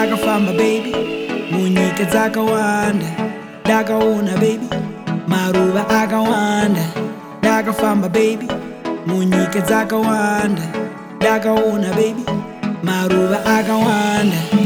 ndakafamba bebi munyika dzakawanda ndakaona bebi maruva akawanda ndakafamba bebi munyika dzakawanda ndakaona bebi maruva akawanda Daka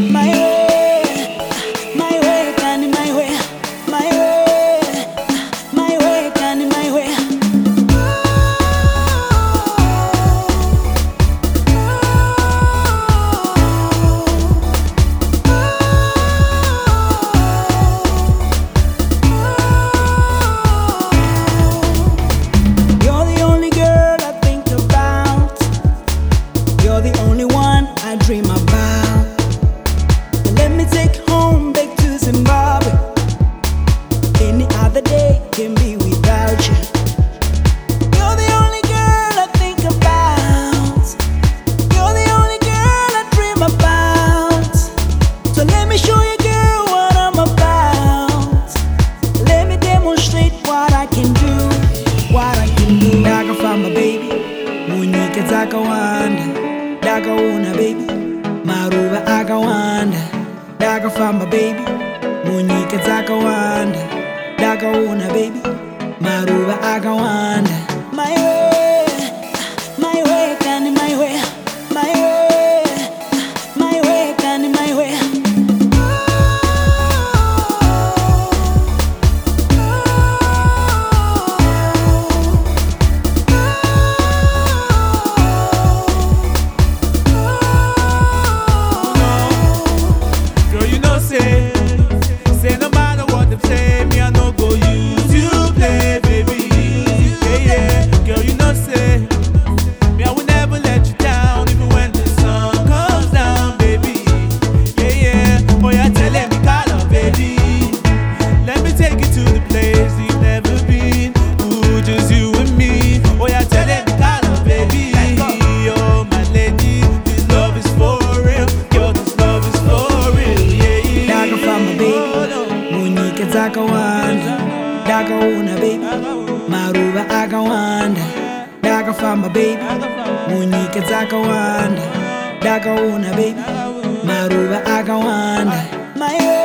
you're the only one I dream about. Let me take home back to Zimbabwe. Any other day can be without you. You're the only girl I think about. You're the only girl I dream about. So let me show you, girl, what I'm about. Let me demonstrate what I can do. What I can do. I can find my baby. ndakaona bebi maruva akawanda ndakafamba bebi munyika dzakawanda ndakaona bebi maruva akawanda ndakaona bebi maruva akawanda ndakafamba bebi munyika dzakawanda ndakaona bebi maruva akawanda Maya.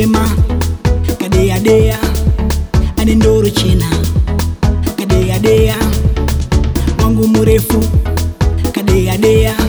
tema kadeya deya ane ndoro chena kadeya deya mwangu murefu kadeya deya